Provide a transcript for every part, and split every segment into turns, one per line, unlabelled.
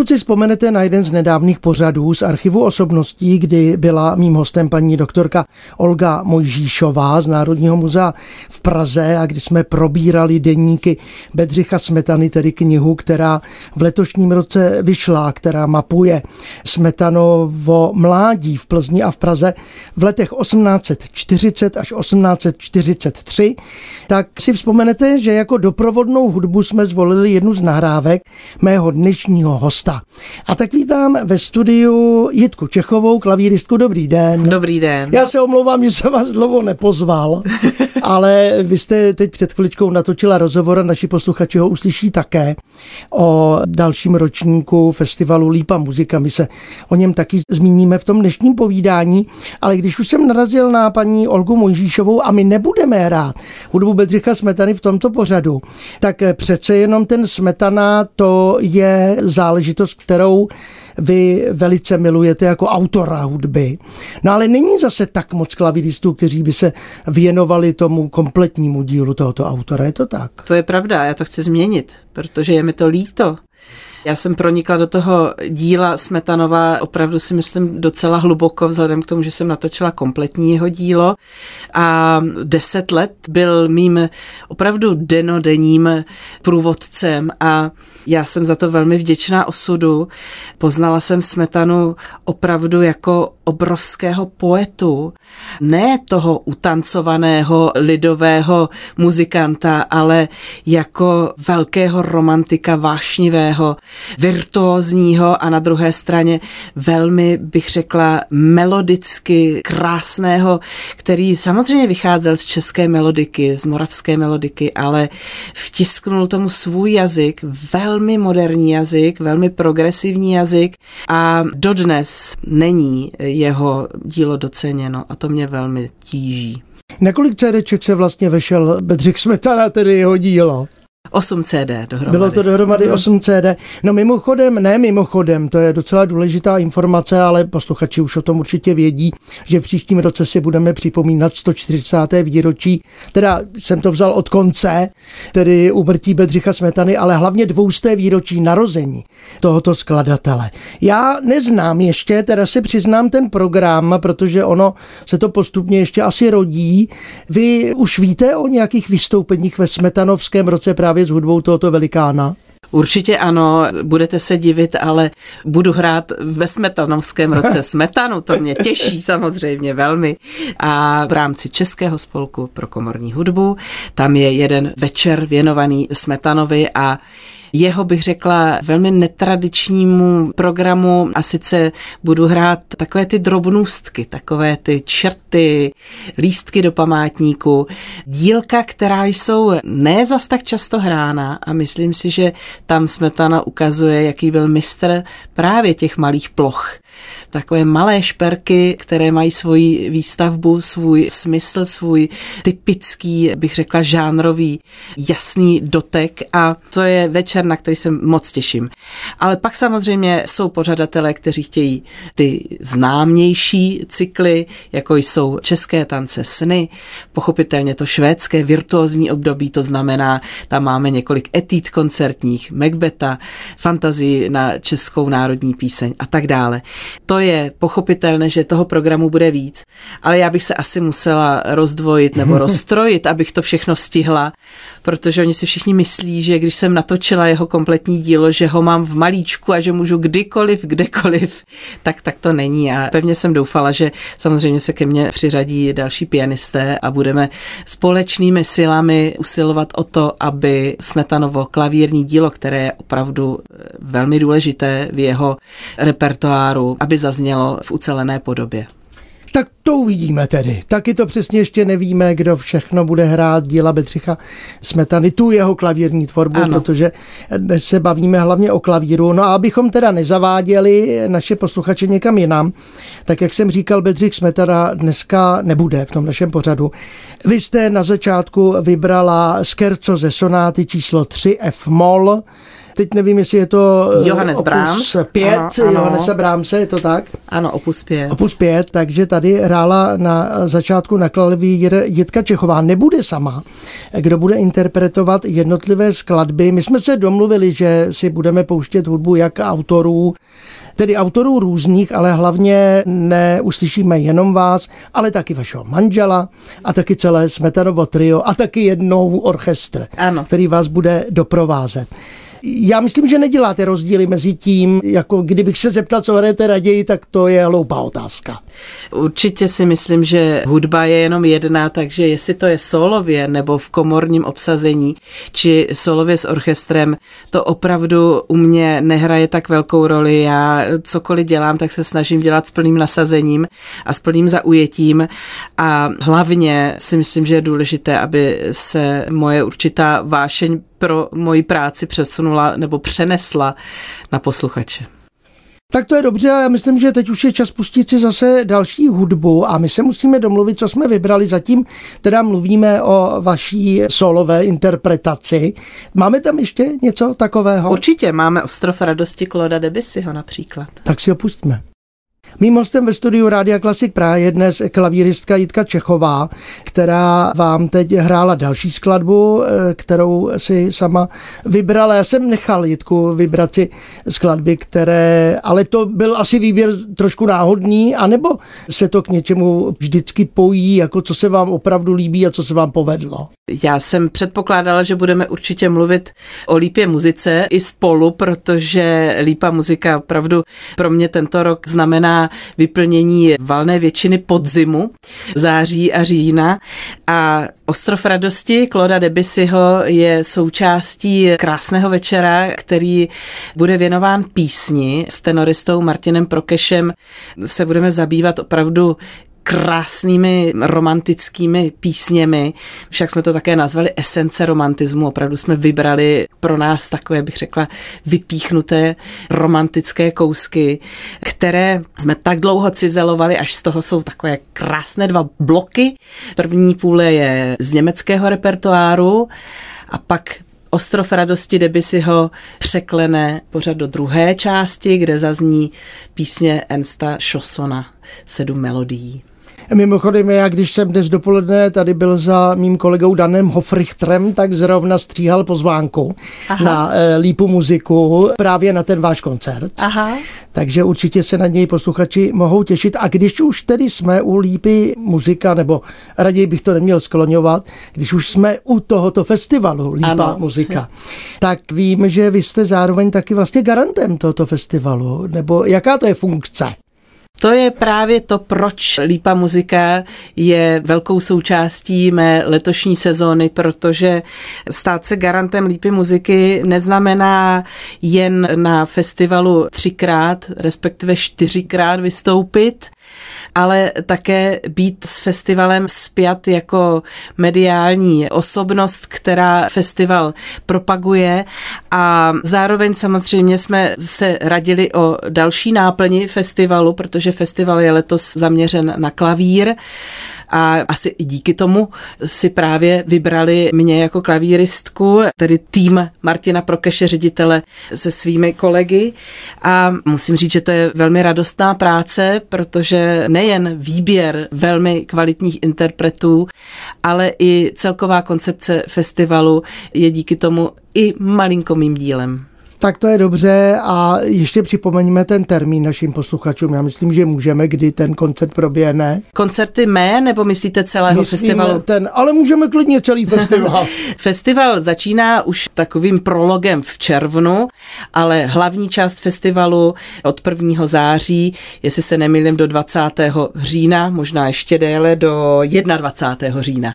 Pokud si vzpomenete na jeden z nedávných pořadů z archivu osobností, kdy byla mým hostem paní doktorka Olga Mojžíšová z Národního muzea v Praze a kdy jsme probírali deníky Bedřicha Smetany, tedy knihu, která v letošním roce vyšla, která mapuje Smetanovo mládí v Plzni a v Praze v letech 1840 až 1843, tak si vzpomenete, že jako doprovodnou hudbu jsme zvolili jednu z nahrávek mého dnešního hosta hosta. A tak vítám ve studiu Jitku Čechovou, klavíristku. Dobrý den.
Dobrý den.
Já se omlouvám, že jsem vás dlouho nepozval, ale vy jste teď před chviličkou natočila rozhovor a naši posluchači ho uslyší také o dalším ročníku festivalu Lípa muzika. My se o něm taky zmíníme v tom dnešním povídání, ale když už jsem narazil na paní Olgu Mojžíšovou a my nebudeme hrát hudbu Bedřicha Smetany v tomto pořadu, tak přece jenom ten Smetana to je záležitost kterou vy velice milujete jako autora hudby. No ale není zase tak moc klavíristů, kteří by se věnovali tomu kompletnímu dílu tohoto autora, je to tak?
To je pravda, já to chci změnit, protože je mi to líto. Já jsem pronikla do toho díla Smetanova opravdu si myslím docela hluboko, vzhledem k tomu, že jsem natočila kompletní jeho dílo a deset let byl mým opravdu denodenním průvodcem a já jsem za to velmi vděčná osudu. Poznala jsem Smetanu opravdu jako obrovského poetu, ne toho utancovaného lidového muzikanta, ale jako velkého romantika vášnivého, virtuózního a na druhé straně velmi, bych řekla, melodicky krásného, který samozřejmě vycházel z české melodiky, z moravské melodiky, ale vtisknul tomu svůj jazyk, velmi moderní jazyk, velmi progresivní jazyk a dodnes není jeho dílo doceněno a to mě velmi tíží.
Na kolik CDček se vlastně vešel Bedřich Smetana, tedy jeho dílo?
8 CD dohromady.
Bylo to dohromady 8 CD. No mimochodem, ne mimochodem, to je docela důležitá informace, ale posluchači už o tom určitě vědí, že v příštím roce si budeme připomínat 140. výročí, teda jsem to vzal od konce, tedy umrtí Bedřicha Smetany, ale hlavně dvousté výročí narození tohoto skladatele. Já neznám ještě, teda si přiznám ten program, protože ono se to postupně ještě asi rodí. Vy už víte o nějakých vystoupeních ve Smetanovském roce právě právě s hudbou tohoto velikána?
Určitě ano, budete se divit, ale budu hrát ve Smetanovském roce Smetanu, to mě těší samozřejmě velmi. A v rámci Českého spolku pro komorní hudbu, tam je jeden večer věnovaný Smetanovi a jeho, bych řekla, velmi netradičnímu programu a sice budu hrát takové ty drobnůstky, takové ty čerty, lístky do památníku, dílka, která jsou ne zas tak často hrána a myslím si, že tam Smetana ukazuje, jaký byl mistr právě těch malých ploch takové malé šperky, které mají svoji výstavbu, svůj smysl, svůj typický, bych řekla, žánrový, jasný dotek a to je večer, na který se moc těším. Ale pak samozřejmě jsou pořadatelé, kteří chtějí ty známější cykly, jako jsou české tance sny, pochopitelně to švédské virtuózní období, to znamená, tam máme několik etít koncertních, Macbeta, fantazii na českou národní píseň a tak dále. To je pochopitelné, že toho programu bude víc, ale já bych se asi musela rozdvojit nebo rozstrojit, abych to všechno stihla, protože oni si všichni myslí, že když jsem natočila jeho kompletní dílo, že ho mám v malíčku a že můžu kdykoliv, kdekoliv, tak tak to není. A pevně jsem doufala, že samozřejmě se ke mně přiřadí další pianisté a budeme společnými silami usilovat o to, aby Smetanovo klavírní dílo, které je opravdu eh, velmi důležité v jeho repertoáru, aby zaznělo v ucelené podobě.
Tak to uvidíme tedy. Taky to přesně ještě nevíme, kdo všechno bude hrát díla Bedřicha Smetany, tu jeho klavírní tvorbu, ano. protože dnes se bavíme hlavně o klavíru. No a abychom teda nezaváděli naše posluchače někam jinam, tak jak jsem říkal, Bedřich Smetana dneska nebude v tom našem pořadu. Vy jste na začátku vybrala skerco ze sonáty číslo 3 F moll, teď nevím, jestli je to eh,
Johannes
opus
Brahms.
5,
Ano, ano.
Johannesa Brahmse, je to tak?
Ano, opus 5.
Opus 5, takže tady hrála na začátku na klavír Jitka Čechová. Nebude sama, kdo bude interpretovat jednotlivé skladby. My jsme se domluvili, že si budeme pouštět hudbu jak autorů, tedy autorů různých, ale hlavně neuslyšíme jenom vás, ale taky vašeho manžela a taky celé Smetanovo trio a taky jednou orchestr,
Ano.
který vás bude doprovázet. Já myslím, že neděláte rozdíly mezi tím, jako kdybych se zeptal, co hrajete raději, tak to je hloupá otázka.
Určitě si myslím, že hudba je jenom jedna, takže jestli to je solově nebo v komorním obsazení, či solově s orchestrem, to opravdu u mě nehraje tak velkou roli. Já cokoliv dělám, tak se snažím dělat s plným nasazením a s plným zaujetím a hlavně si myslím, že je důležité, aby se moje určitá vášeň pro moji práci přesunula nebo přenesla na posluchače.
Tak to je dobře a já myslím, že teď už je čas pustit si zase další hudbu a my se musíme domluvit, co jsme vybrali. Zatím teda mluvíme o vaší solové interpretaci. Máme tam ještě něco takového?
Určitě máme Ostrov radosti Kloda Debussyho například.
Tak si ho pustíme. Mým hostem ve studiu Rádia Klasik Praha je dnes klavíristka Jitka Čechová, která vám teď hrála další skladbu, eh, kterou si sama vybrala. Já jsem nechal Jitku vybrat si skladby, které, ale to byl asi výběr trošku náhodný, anebo se to k něčemu vždycky pojí, jako co se vám opravdu líbí a co se vám povedlo.
Já jsem předpokládala, že budeme určitě mluvit o lípě muzice i spolu, protože lípa muzika opravdu pro mě tento rok znamená vyplnění valné většiny podzimu, září a října. A Ostrov radosti Kloda Debussyho je součástí krásného večera, který bude věnován písni. S tenoristou Martinem Prokešem se budeme zabývat opravdu krásnými romantickými písněmi. Však jsme to také nazvali esence romantismu. Opravdu jsme vybrali pro nás takové, bych řekla, vypíchnuté romantické kousky, které jsme tak dlouho cizelovali, až z toho jsou takové krásné dva bloky. První půle je z německého repertoáru a pak Ostrov radosti Debussyho překlene pořád do druhé části, kde zazní písně Ensta Šosona, sedm melodií.
Mimochodem, já když jsem dnes dopoledne tady byl za mým kolegou Danem Hofrichtrem, tak zrovna stříhal pozvánku Aha. na e, Lípu muziku právě na ten váš koncert.
Aha.
Takže určitě se na něj posluchači mohou těšit. A když už tedy jsme u Lípy muzika, nebo raději bych to neměl skloňovat, když už jsme u tohoto festivalu Lípa ano. muzika, tak vím, že vy jste zároveň taky vlastně garantem tohoto festivalu, nebo jaká to je funkce?
To je právě to, proč Lípa muzika je velkou součástí mé letošní sezóny, protože stát se garantem Lípy muziky neznamená jen na festivalu třikrát, respektive čtyřikrát vystoupit, ale také být s festivalem spjat jako mediální osobnost, která festival propaguje. A zároveň samozřejmě jsme se radili o další náplni festivalu, protože festival je letos zaměřen na klavír a asi i díky tomu si právě vybrali mě jako klavíristku, tedy tým Martina Prokeše, ředitele se svými kolegy a musím říct, že to je velmi radostná práce, protože nejen výběr velmi kvalitních interpretů, ale i celková koncepce festivalu je díky tomu i malinko mým dílem.
Tak to je dobře a ještě připomeňme ten termín našim posluchačům. Já myslím, že můžeme, kdy ten koncert proběhne.
Koncerty mé, nebo myslíte celého
Myslím
festivalu?
Ten, ale můžeme klidně celý festival.
Festival začíná už takovým prologem v červnu, ale hlavní část festivalu od 1. září, jestli se nemýlím, do 20. října, možná ještě déle do 21. října.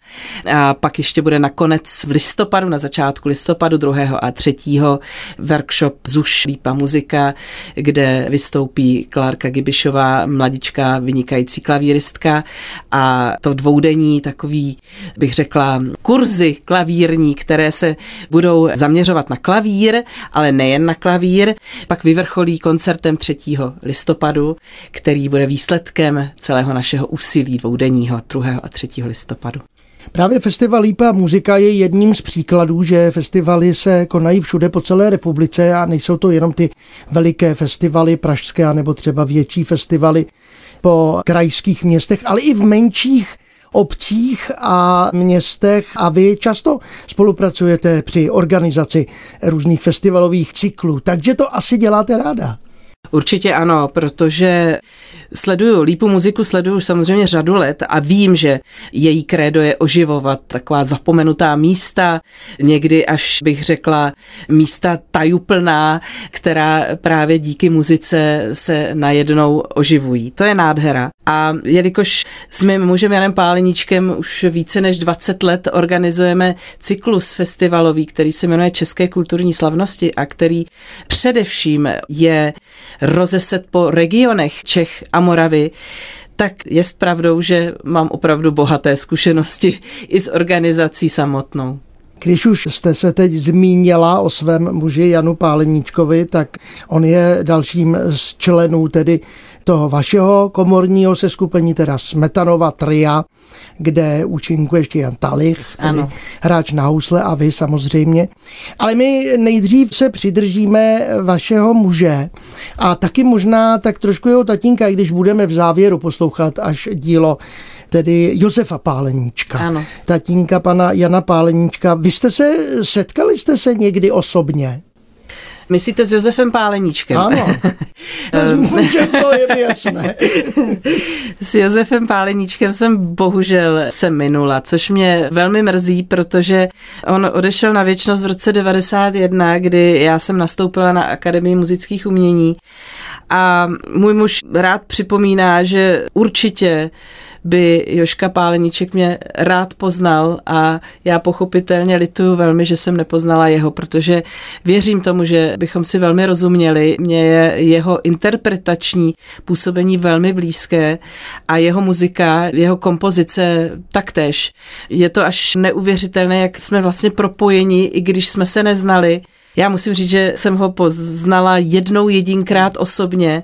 A pak ještě bude nakonec v listopadu, na začátku listopadu 2. a 3. workshop Zuš Lípa muzika, kde vystoupí Klárka Gibišová, mladička, vynikající klavíristka a to dvoudenní takový, bych řekla, kurzy klavírní, které se budou zaměřovat na klavír, ale nejen na klavír, pak vyvrcholí koncertem 3. listopadu, který bude výsledkem celého našeho úsilí dvoudenního 2. a 3. listopadu.
Právě festival Lípa muzika je jedním z příkladů, že festivaly se konají všude po celé republice a nejsou to jenom ty veliké festivaly pražské nebo třeba větší festivaly po krajských městech, ale i v menších obcích a městech a vy často spolupracujete při organizaci různých festivalových cyklů, takže to asi děláte ráda.
Určitě ano, protože sleduju lípu muziku, sleduju samozřejmě řadu let a vím, že její krédo je oživovat taková zapomenutá místa, někdy až bych řekla místa tajuplná, která právě díky muzice se najednou oživují. To je nádhera. A jelikož s mým mužem Janem Páleníčkem už více než 20 let organizujeme cyklus festivalový, který se jmenuje České kulturní slavnosti a který především je rozeset po regionech Čech a Moravy, tak je pravdou, že mám opravdu bohaté zkušenosti i s organizací samotnou.
Když už jste se teď zmínila o svém muži Janu Páleníčkovi, tak on je dalším z členů tedy toho vašeho komorního seskupení, teda Smetanova tria, kde účinkuje ještě Jan Talich, tedy ano. hráč na housle a vy samozřejmě. Ale my nejdřív se přidržíme vašeho muže a taky možná tak trošku jeho tatínka, i když budeme v závěru poslouchat až dílo tedy Josefa Páleníčka, ano. tatínka pana Jana Páleníčka. Vy jste se, setkali jste se někdy osobně?
Myslíte s Josefem Páleníčkem?
Ano, to je jasné.
s Josefem Páleníčkem jsem bohužel se minula, což mě velmi mrzí, protože on odešel na věčnost v roce 91, kdy já jsem nastoupila na Akademii muzických umění a můj muž rád připomíná, že určitě by Joška Páleníček mě rád poznal a já pochopitelně lituju velmi, že jsem nepoznala jeho, protože věřím tomu, že bychom si velmi rozuměli. Mně je jeho interpretační působení velmi blízké a jeho muzika, jeho kompozice taktéž. Je to až neuvěřitelné, jak jsme vlastně propojeni, i když jsme se neznali. Já musím říct, že jsem ho poznala jednou jedinkrát osobně.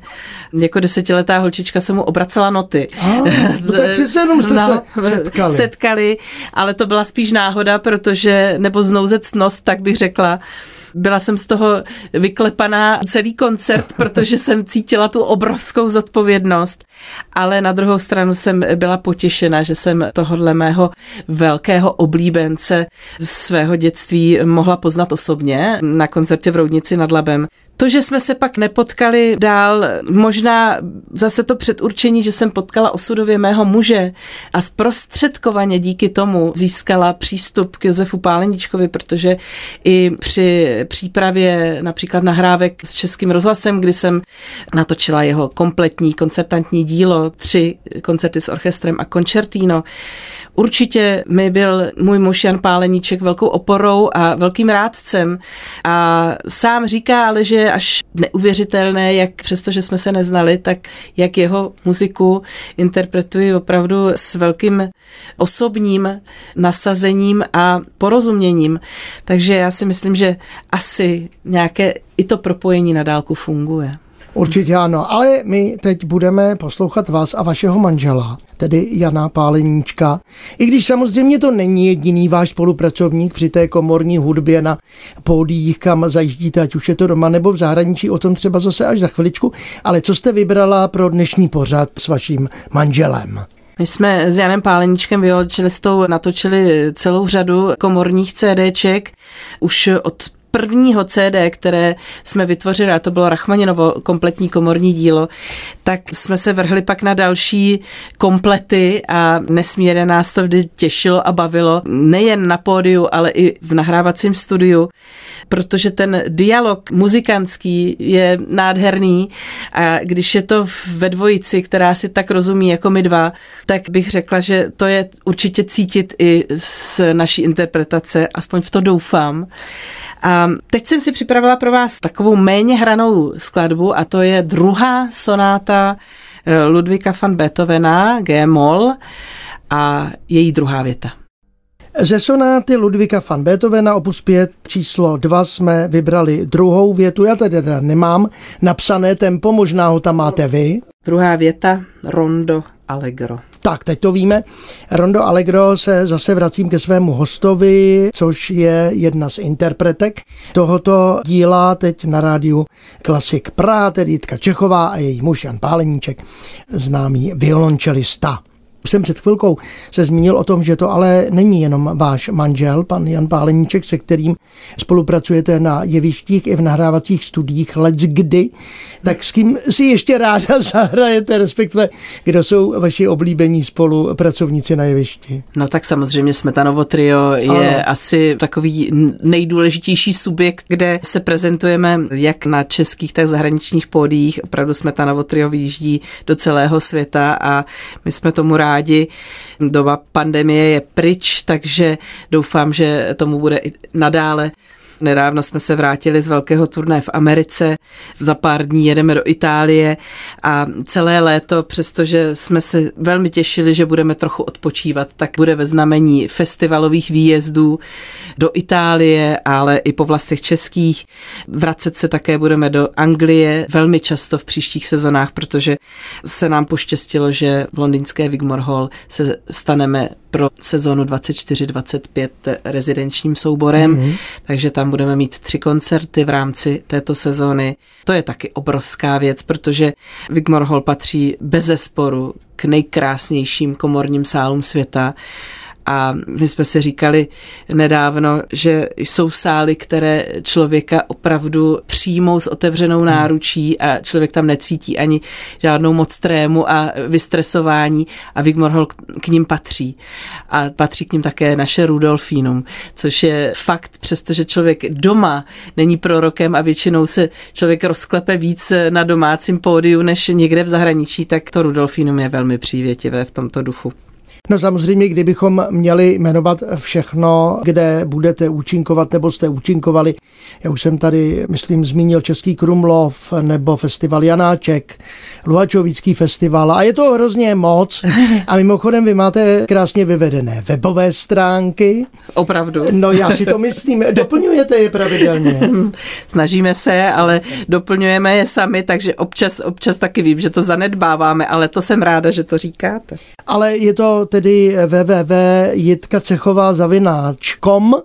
Jako desetiletá holčička jsem mu obracela noty.
Ah, no tak přece jenom jste no, se setkali.
Setkali, ale to byla spíš náhoda, protože, nebo znouzecnost, tak bych řekla, byla jsem z toho vyklepaná celý koncert, protože jsem cítila tu obrovskou zodpovědnost, ale na druhou stranu jsem byla potěšena, že jsem tohohle mého velkého oblíbence svého dětství mohla poznat osobně na koncertě v Roudnici nad Labem. To, že jsme se pak nepotkali dál, možná zase to předurčení, že jsem potkala osudově mého muže a zprostředkovaně díky tomu získala přístup k Josefu Páleníčkovi, protože i při přípravě například nahrávek s Českým rozhlasem, kdy jsem natočila jeho kompletní koncertantní dílo, tři koncerty s orchestrem a koncertino, Určitě mi byl můj muž Jan Páleníček velkou oporou a velkým rádcem a sám říká ale, že je až neuvěřitelné, jak přestože jsme se neznali, tak jak jeho muziku interpretuji opravdu s velkým osobním nasazením a porozuměním. Takže já si myslím, že asi nějaké i to propojení na dálku funguje.
Určitě ano, ale my teď budeme poslouchat vás a vašeho manžela, tedy Jana Páleníčka. I když samozřejmě to není jediný váš spolupracovník při té komorní hudbě na pódiích, kam zajíždíte, ať už je to doma nebo v zahraničí, o tom třeba zase až za chviličku. Ale co jste vybrala pro dnešní pořad s vaším manželem?
My jsme s Janem Páleníčkem violončelistou natočili celou řadu komorních CDček už od prvního CD, které jsme vytvořili, a to bylo Rachmaninovo kompletní komorní dílo, tak jsme se vrhli pak na další komplety a nesmírně nás to vždy těšilo a bavilo, nejen na pódiu, ale i v nahrávacím studiu, protože ten dialog muzikantský je nádherný a když je to ve dvojici, která si tak rozumí jako my dva, tak bych řekla, že to je určitě cítit i z naší interpretace, aspoň v to doufám. A teď jsem si připravila pro vás takovou méně hranou skladbu a to je druhá sonáta eh, Ludvíka van Beethovena, G-moll a její druhá věta.
Ze sonáty Ludvíka van Beethovena opus 5 číslo 2 jsme vybrali druhou větu. Já tady nemám napsané tempo, možná ho tam máte vy.
Druhá věta, rondo Allegro.
Tak, teď to víme. Rondo Allegro se zase vracím ke svému hostovi, což je jedna z interpretek tohoto díla teď na rádiu Klasik Praha, tedy Jitka Čechová a její muž Jan Páleníček, známý violončelista. Už jsem před chvilkou se zmínil o tom, že to ale není jenom váš manžel, pan Jan Páleníček, se kterým spolupracujete na jevištích i v nahrávacích studiích Let's Kdy. Tak s kým si ještě ráda zahrajete, respektive kdo jsou vaši oblíbení spolupracovníci na jevišti?
No tak samozřejmě Smetanovo trio je ano. asi takový nejdůležitější subjekt, kde se prezentujeme jak na českých, tak zahraničních pódiích. Opravdu Smetanovo trio vyjíždí do celého světa a my jsme tomu rádi rádi. Doba pandemie je pryč, takže doufám, že tomu bude i nadále Nedávno jsme se vrátili z velkého turné v Americe, za pár dní jedeme do Itálie a celé léto, přestože jsme se velmi těšili, že budeme trochu odpočívat, tak bude ve znamení festivalových výjezdů do Itálie, ale i po vlastech českých. Vracet se také budeme do Anglie velmi často v příštích sezonách, protože se nám poštěstilo, že v londýnské Wigmore Hall se staneme pro sezonu 24-25 rezidenčním souborem, mm-hmm. takže tam budeme mít tři koncerty v rámci této sezóny. To je taky obrovská věc, protože Wigmore Hall patří bez zesporu k nejkrásnějším komorním sálům světa a my jsme si říkali nedávno, že jsou sály, které člověka opravdu přijmou s otevřenou náručí a člověk tam necítí ani žádnou moc trému a vystresování a Vigmor Hall k ním patří. A patří k ním také naše Rudolfínum, což je fakt, přestože člověk doma není prorokem a většinou se člověk rozklepe víc na domácím pódiu než někde v zahraničí, tak to Rudolfínum je velmi přívětivé v tomto duchu.
No samozřejmě, kdybychom měli jmenovat všechno, kde budete účinkovat nebo jste účinkovali. Já už jsem tady, myslím, zmínil Český Krumlov nebo festival Janáček, Luhačovický festival a je to hrozně moc. A mimochodem vy máte krásně vyvedené webové stránky.
Opravdu.
No já si to myslím, doplňujete je pravidelně.
Snažíme se, ale doplňujeme je sami, takže občas, občas taky vím, že to zanedbáváme, ale to jsem ráda, že to říkáte.
Ale je to tedy www.jitkacechová.com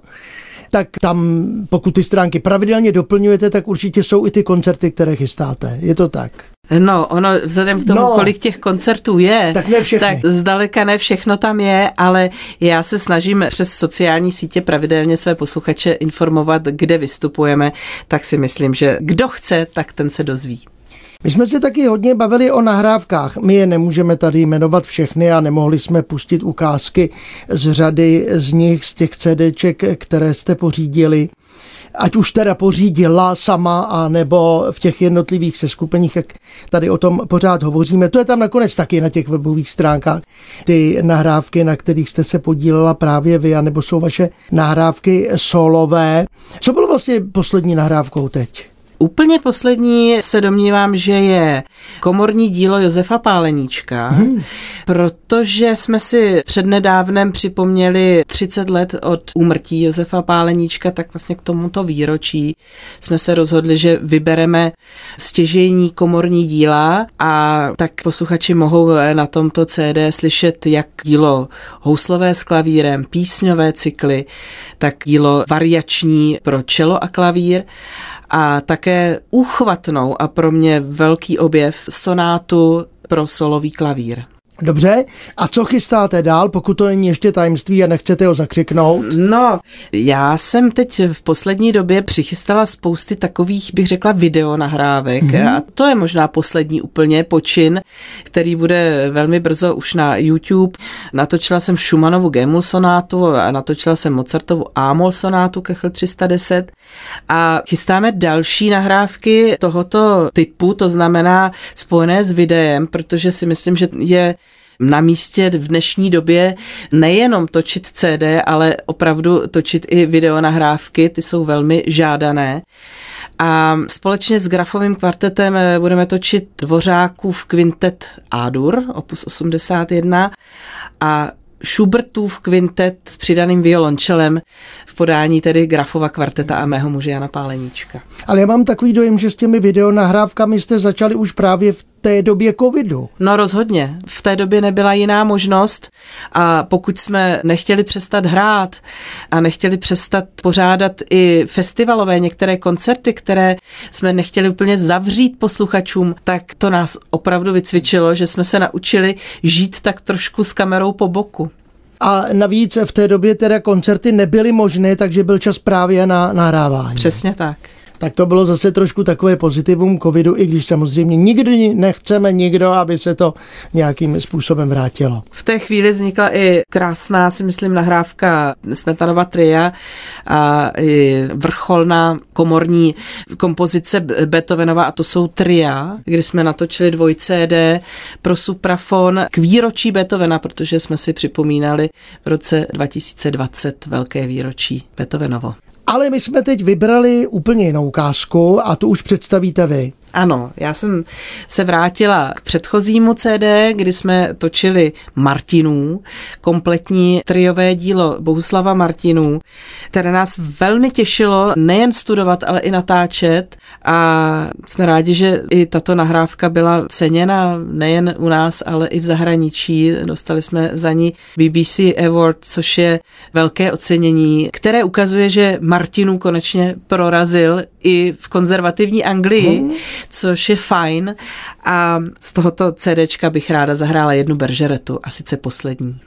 tak tam, pokud ty stránky pravidelně doplňujete, tak určitě jsou i ty koncerty, které chystáte. Je to tak?
No, ono vzhledem k tomu, no, kolik těch koncertů je,
tak, ne všechny.
tak zdaleka ne všechno tam je, ale já se snažím přes sociální sítě pravidelně své posluchače informovat, kde vystupujeme, tak si myslím, že kdo chce, tak ten se dozví.
My jsme se taky hodně bavili o nahrávkách. My je nemůžeme tady jmenovat všechny a nemohli jsme pustit ukázky z řady z nich, z těch CDček, které jste pořídili ať už teda pořídila sama, a nebo v těch jednotlivých seskupeních, jak tady o tom pořád hovoříme. To je tam nakonec taky na těch webových stránkách. Ty nahrávky, na kterých jste se podílela právě vy, nebo jsou vaše nahrávky solové. Co bylo vlastně poslední nahrávkou teď?
Úplně poslední se domnívám, že je komorní dílo Josefa Páleníčka, hmm. protože jsme si přednedávnem připomněli 30 let od úmrtí Josefa Páleníčka, tak vlastně k tomuto výročí jsme se rozhodli, že vybereme stěžejní komorní díla a tak posluchači mohou na tomto CD slyšet jak dílo houslové s klavírem, písňové cykly, tak dílo variační pro čelo a klavír a také úchvatnou a pro mě velký objev sonátu pro solový klavír.
Dobře, a co chystáte dál, pokud to není ještě tajemství a nechcete ho zakřiknout?
No, já jsem teď v poslední době přichystala spousty takových, bych řekla, videonahrávek mm-hmm. a to je možná poslední úplně počin, který bude velmi brzo už na YouTube. Natočila jsem Schumanovu Gemul sonátu a natočila jsem Mozartovu Amol sonátu Kechl 310 a chystáme další nahrávky tohoto typu, to znamená spojené s videem, protože si myslím, že je na místě v dnešní době nejenom točit CD, ale opravdu točit i videonahrávky, ty jsou velmi žádané. A společně s grafovým kvartetem eh, budeme točit Dvořákův kvintet Adur, opus 81, a Schubertův kvintet s přidaným violončelem v podání tedy Grafova kvarteta a mého muže Jana Páleníčka.
Ale já mám takový dojem, že s těmi videonahrávkami jste začali už právě v té době covidu.
No rozhodně. V té době nebyla jiná možnost a pokud jsme nechtěli přestat hrát a nechtěli přestat pořádat i festivalové některé koncerty, které jsme nechtěli úplně zavřít posluchačům, tak to nás opravdu vycvičilo, že jsme se naučili žít tak trošku s kamerou po boku.
A navíc v té době teda koncerty nebyly možné, takže byl čas právě na nahrávání.
Přesně tak.
Tak to bylo zase trošku takové pozitivum covidu, i když samozřejmě nikdy nechceme nikdo, aby se to nějakým způsobem vrátilo.
V té chvíli vznikla i krásná, si myslím, nahrávka Smetanova tria a i vrcholná komorní kompozice Beethovenova a to jsou tria, kdy jsme natočili dvoj CD pro suprafon k výročí Beethovena, protože jsme si připomínali v roce 2020 velké výročí Beethovenovo.
Ale my jsme teď vybrali úplně jinou ukázku a tu už představíte vy.
Ano, já jsem se vrátila k předchozímu CD, kdy jsme točili Martinů, kompletní triové dílo Bohuslava Martinů, které nás velmi těšilo nejen studovat, ale i natáčet a jsme rádi, že i tato nahrávka byla ceněna nejen u nás, ale i v zahraničí. Dostali jsme za ní BBC Award, což je velké ocenění, které ukazuje, že Martinů konečně prorazil i v konzervativní Anglii, hmm. Což je fajn. A z tohoto CDčka bych ráda zahrála jednu beržeretu, a sice poslední.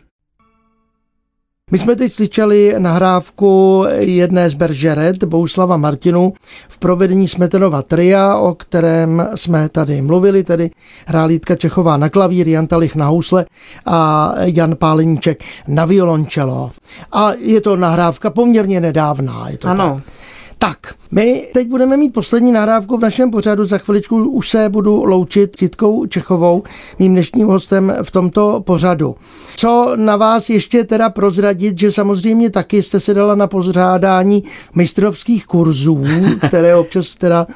My jsme teď slyšeli nahrávku jedné z Beržeret, Bouslava Martinu, v provedení Smetanova tria, o kterém jsme tady mluvili, tedy hrálítka Čechová na klavír, Jan Talich na housle a Jan Páleníček na violončelo. A je to nahrávka poměrně nedávná. Je to
ano.
Tak. Tak, my teď budeme mít poslední nahrávku v našem pořadu. Za chviličku už se budu loučit s Jitkou Čechovou, mým dnešním hostem v tomto pořadu. Co na vás ještě teda prozradit, že samozřejmě taky jste se dala na pořádání mistrovských kurzů, které občas teda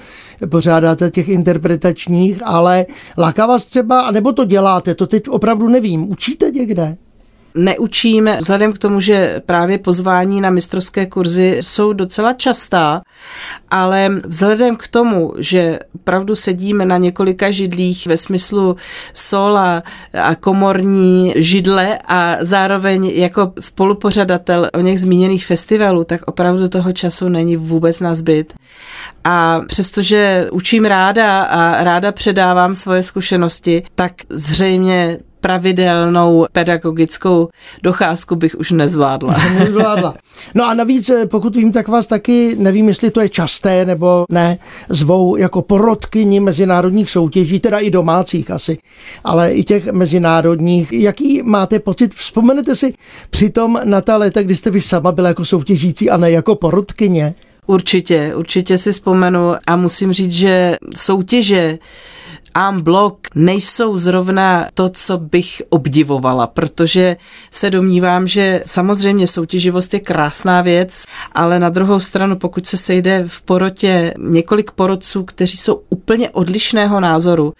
pořádáte těch interpretačních, ale láká vás třeba, nebo to děláte, to teď opravdu nevím, učíte někde?
Neučím, vzhledem k tomu, že právě pozvání na mistrovské kurzy jsou docela častá, ale vzhledem k tomu, že opravdu sedíme na několika židlích ve smyslu sola a komorní židle a zároveň jako spolupořadatel o něch zmíněných festivalů, tak opravdu toho času není vůbec na zbyt. A přestože učím ráda a ráda předávám svoje zkušenosti, tak zřejmě pravidelnou pedagogickou docházku bych už nezvládla.
nezvládla. No a navíc, eh, pokud vím, tak vás taky, nevím, jestli to je časté nebo ne, zvou jako porodkyni mezinárodních soutěží, teda i domácích asi, ale i těch mezinárodních. Jaký máte pocit? Vzpomenete si přitom na ta léta, kdy jste vy sama byla jako soutěžící a ne jako porodkyně?
Určitě, určitě si vzpomenu a musím říct, že soutěže en blok nejsou zrovna to, co bych obdivovala, protože se domnívám, že samozřejmě soutěživost je krásná věc, ale na druhou stranu, pokud se sejde v porotě několik porodců, kteří jsou úplně odlišného názoru,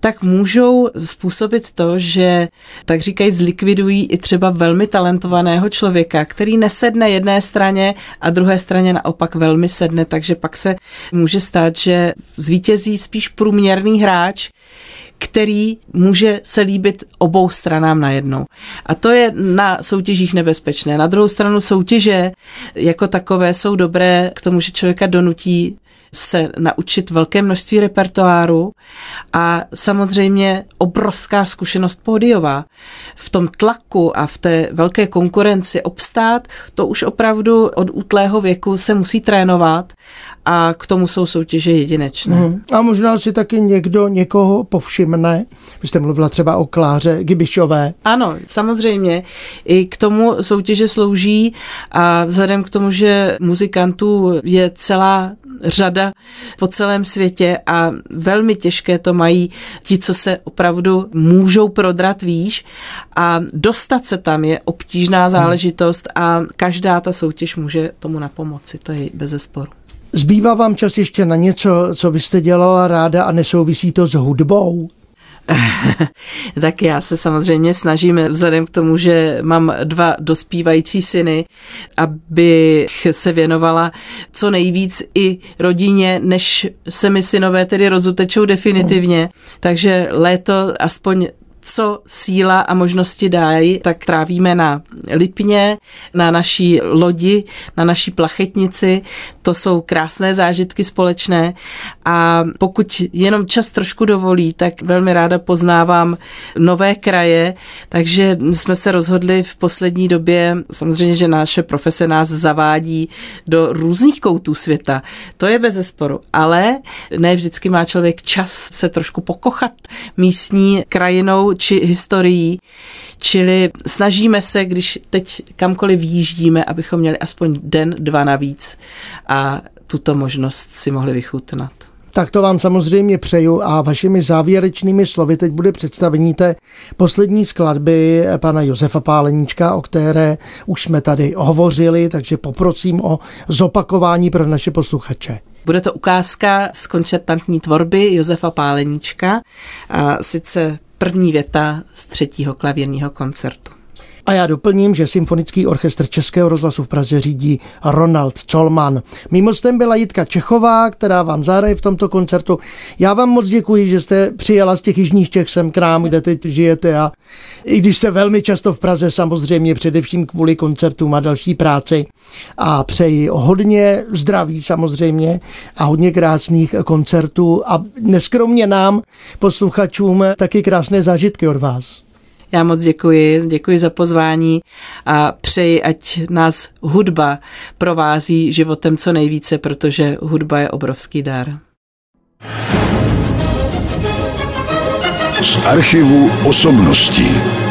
tak můžou způsobit to, že tak říkají zlikvidují i třeba velmi talentovaného člověka, který nesedne jedné straně a druhé straně naopak velmi sedne, takže pak se může stát, že zvítězí spíš průměrný hráč, hráč, který může se líbit obou stranám najednou. A to je na soutěžích nebezpečné. Na druhou stranu soutěže jako takové jsou dobré k tomu, že člověka donutí se naučit velké množství repertoáru a samozřejmě obrovská zkušenost pódiová. V tom tlaku a v té velké konkurenci obstát, to už opravdu od útlého věku se musí trénovat a k tomu jsou soutěže jedinečné. Hmm.
A možná si taky někdo někoho povšimne. Vy jste mluvila třeba o Kláře Gibišové.
Ano, samozřejmě. I k tomu soutěže slouží a vzhledem k tomu, že muzikantů je celá řada po celém světě a velmi těžké to mají ti, co se opravdu můžou prodrat výš a dostat se tam je obtížná hmm. záležitost a každá ta soutěž může tomu na pomoci, to je bez zesporu.
Zbývá vám čas ještě na něco, co byste dělala ráda a nesouvisí to s hudbou?
tak já se samozřejmě snažím, vzhledem k tomu, že mám dva dospívající syny, abych se věnovala co nejvíc i rodině, než se mi synové tedy rozutečou definitivně. Takže léto aspoň co síla a možnosti dají, tak trávíme na Lipně, na naší lodi, na naší plachetnici. To jsou krásné zážitky společné. A pokud jenom čas trošku dovolí, tak velmi ráda poznávám nové kraje, takže jsme se rozhodli v poslední době, samozřejmě, že naše profese nás zavádí do různých koutů světa, to je bez zesporu, ale ne vždycky má člověk čas se trošku pokochat místní krajinou či historií. Čili snažíme se, když teď kamkoliv výjíždíme, abychom měli aspoň den, dva navíc a tuto možnost si mohli vychutnat.
Tak to vám samozřejmě přeju a vašimi závěrečnými slovy teď bude představení té poslední skladby pana Josefa Páleníčka, o které už jsme tady hovořili, takže poprosím o zopakování pro naše posluchače.
Bude to ukázka z koncertantní tvorby Josefa Páleníčka, a sice první věta z třetího klavírního koncertu.
A já doplním, že Symfonický orchestr Českého rozhlasu v Praze řídí Ronald Colman. Mým hostem byla Jitka Čechová, která vám zahraje v tomto koncertu. Já vám moc děkuji, že jste přijela z těch jižních Čech sem k nám, kde teď žijete a i když se velmi často v Praze samozřejmě především kvůli koncertům a další práci a přeji hodně zdraví samozřejmě a hodně krásných koncertů a neskromně nám, posluchačům, taky krásné zážitky od vás.
Já moc děkuji, děkuji za pozvání a přeji, ať nás hudba provází životem co nejvíce, protože hudba je obrovský dar.
Z archivu osobností.